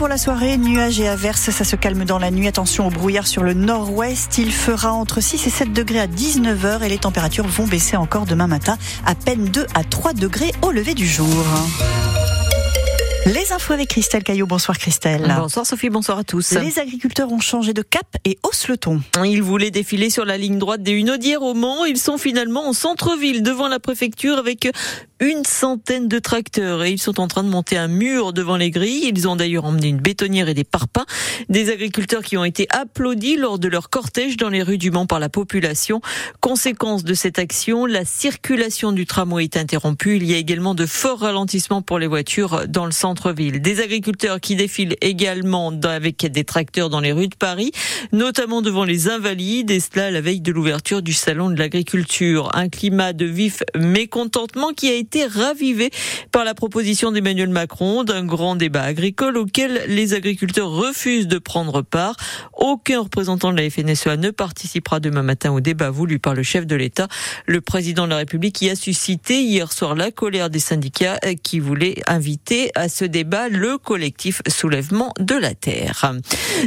pour la soirée, nuages et averses, ça se calme dans la nuit. Attention au brouillard sur le nord-ouest. Il fera entre 6 et 7 degrés à 19h et les températures vont baisser encore demain matin, à peine 2 à 3 degrés au lever du jour. Les infos avec Christelle Caillot. Bonsoir Christelle. Bonsoir Sophie, bonsoir à tous. Les agriculteurs ont changé de cap et haussent le ton. Ils voulaient défiler sur la ligne droite des Hunaudières au Mans. Ils sont finalement en centre-ville devant la préfecture avec une centaine de tracteurs et ils sont en train de monter un mur devant les grilles. Ils ont d'ailleurs emmené une bétonnière et des parpaings. Des agriculteurs qui ont été applaudis lors de leur cortège dans les rues du Mans par la population. Conséquence de cette action, la circulation du tramway est interrompue. Il y a également de forts ralentissements pour les voitures dans le Des agriculteurs qui défilent également avec des tracteurs dans les rues de Paris, notamment devant les Invalides et cela à la veille de l'ouverture du salon de l'agriculture. Un climat de vif mécontentement qui a été été ravivé par la proposition d'Emmanuel Macron d'un grand débat agricole auquel les agriculteurs refusent de prendre part. Aucun représentant de la FNSEA ne participera demain matin au débat voulu par le chef de l'État. Le président de la République y a suscité hier soir la colère des syndicats qui voulaient inviter à ce débat le collectif Soulèvement de la Terre.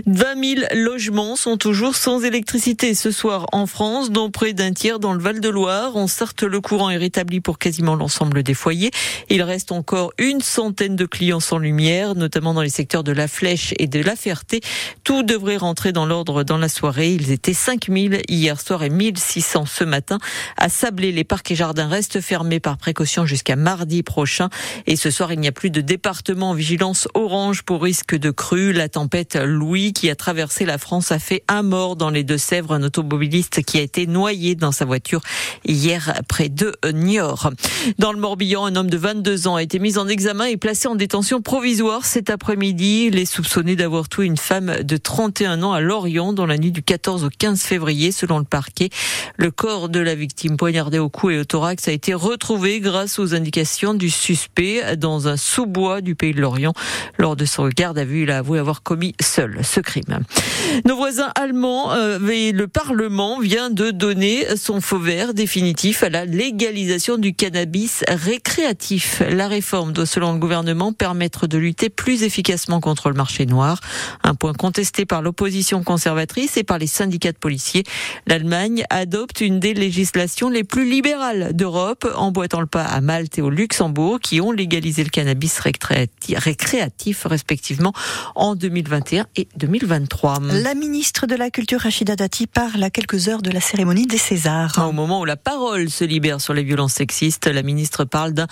20 000 logements sont toujours sans électricité ce soir en France, dont près d'un tiers dans le Val-de-Loire. En certes, le courant est rétabli pour quasiment l'ensemble des foyers. Il reste encore une centaine de clients sans lumière, notamment dans les secteurs de la Flèche et de la Ferté. Tout devrait rentrer dans l'ordre dans la soirée. Ils étaient 5000 hier soir et 1600 ce matin. À Sablé, les parcs et jardins restent fermés par précaution jusqu'à mardi prochain. Et ce soir, il n'y a plus de département en vigilance orange pour risque de crue. La tempête Louis qui a traversé la France a fait un mort dans les Deux-Sèvres, un automobiliste qui a été noyé dans sa voiture hier près de Niort. Dans le Morbihan, un homme de 22 ans a été mis en examen et placé en détention provisoire cet après-midi. Il est soupçonné d'avoir tué une femme de 31 ans à Lorient dans la nuit du 14 au 15 février, selon le parquet. Le corps de la victime poignardé au cou et au thorax a été retrouvé grâce aux indications du suspect dans un sous-bois du pays de Lorient. Lors de son garde à vue, il a avoué avoir commis seul ce crime. Nos voisins allemands euh, et le Parlement vient de donner son feu vert définitif à la légalisation du cannabis récréatif. La réforme doit, selon le gouvernement, permettre de lutter plus efficacement contre le marché noir. Un point contesté par l'opposition conservatrice et par les syndicats de policiers. L'Allemagne adopte une des législations les plus libérales d'Europe, emboîtant le pas à Malte et au Luxembourg, qui ont légalisé le cannabis récréatif, respectivement, en 2021 et 2023. La ministre de la Culture, Rachida Dati, parle à quelques heures de la cérémonie des Césars. Au moment où la parole se libère sur les violences sexistes, la ministre parle d'un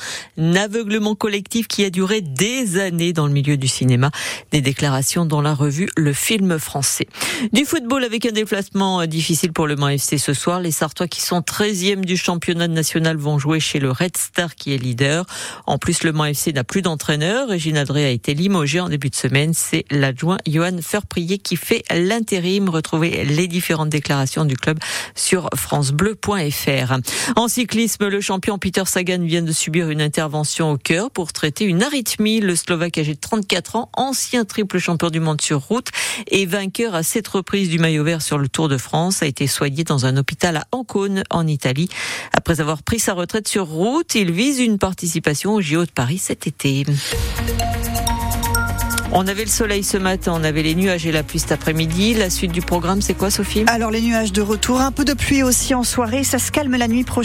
aveuglement collectif qui a duré des années dans le milieu du cinéma. Des déclarations dans la revue Le Film Français. Du football avec un déplacement difficile pour le Mans FC ce soir. Les Sartois qui sont 13e du championnat national vont jouer chez le Red Star qui est leader. En plus, le Mans FC n'a plus d'entraîneur. Régine Adré a été limogé en début de semaine. C'est l'adjoint Johan Ferprier qui fait l'intérim. Retrouvez les différentes déclarations du club sur francebleu.fr. En cyclisme, le champion Peter Sagan vient de subir une intervention au cœur pour traiter une arythmie. Le Slovaque âgé de 34 ans, ancien triple champion du monde sur route et vainqueur à sept reprises du maillot vert sur le Tour de France, a été soigné dans un hôpital à Ancône, en Italie. Après avoir pris sa retraite sur route, il vise une participation au JO de Paris cet été. On avait le soleil ce matin, on avait les nuages et la pluie cet après-midi. La suite du programme, c'est quoi, Sophie? Alors, les nuages de retour, un peu de pluie aussi en soirée. Ça se calme la nuit prochaine.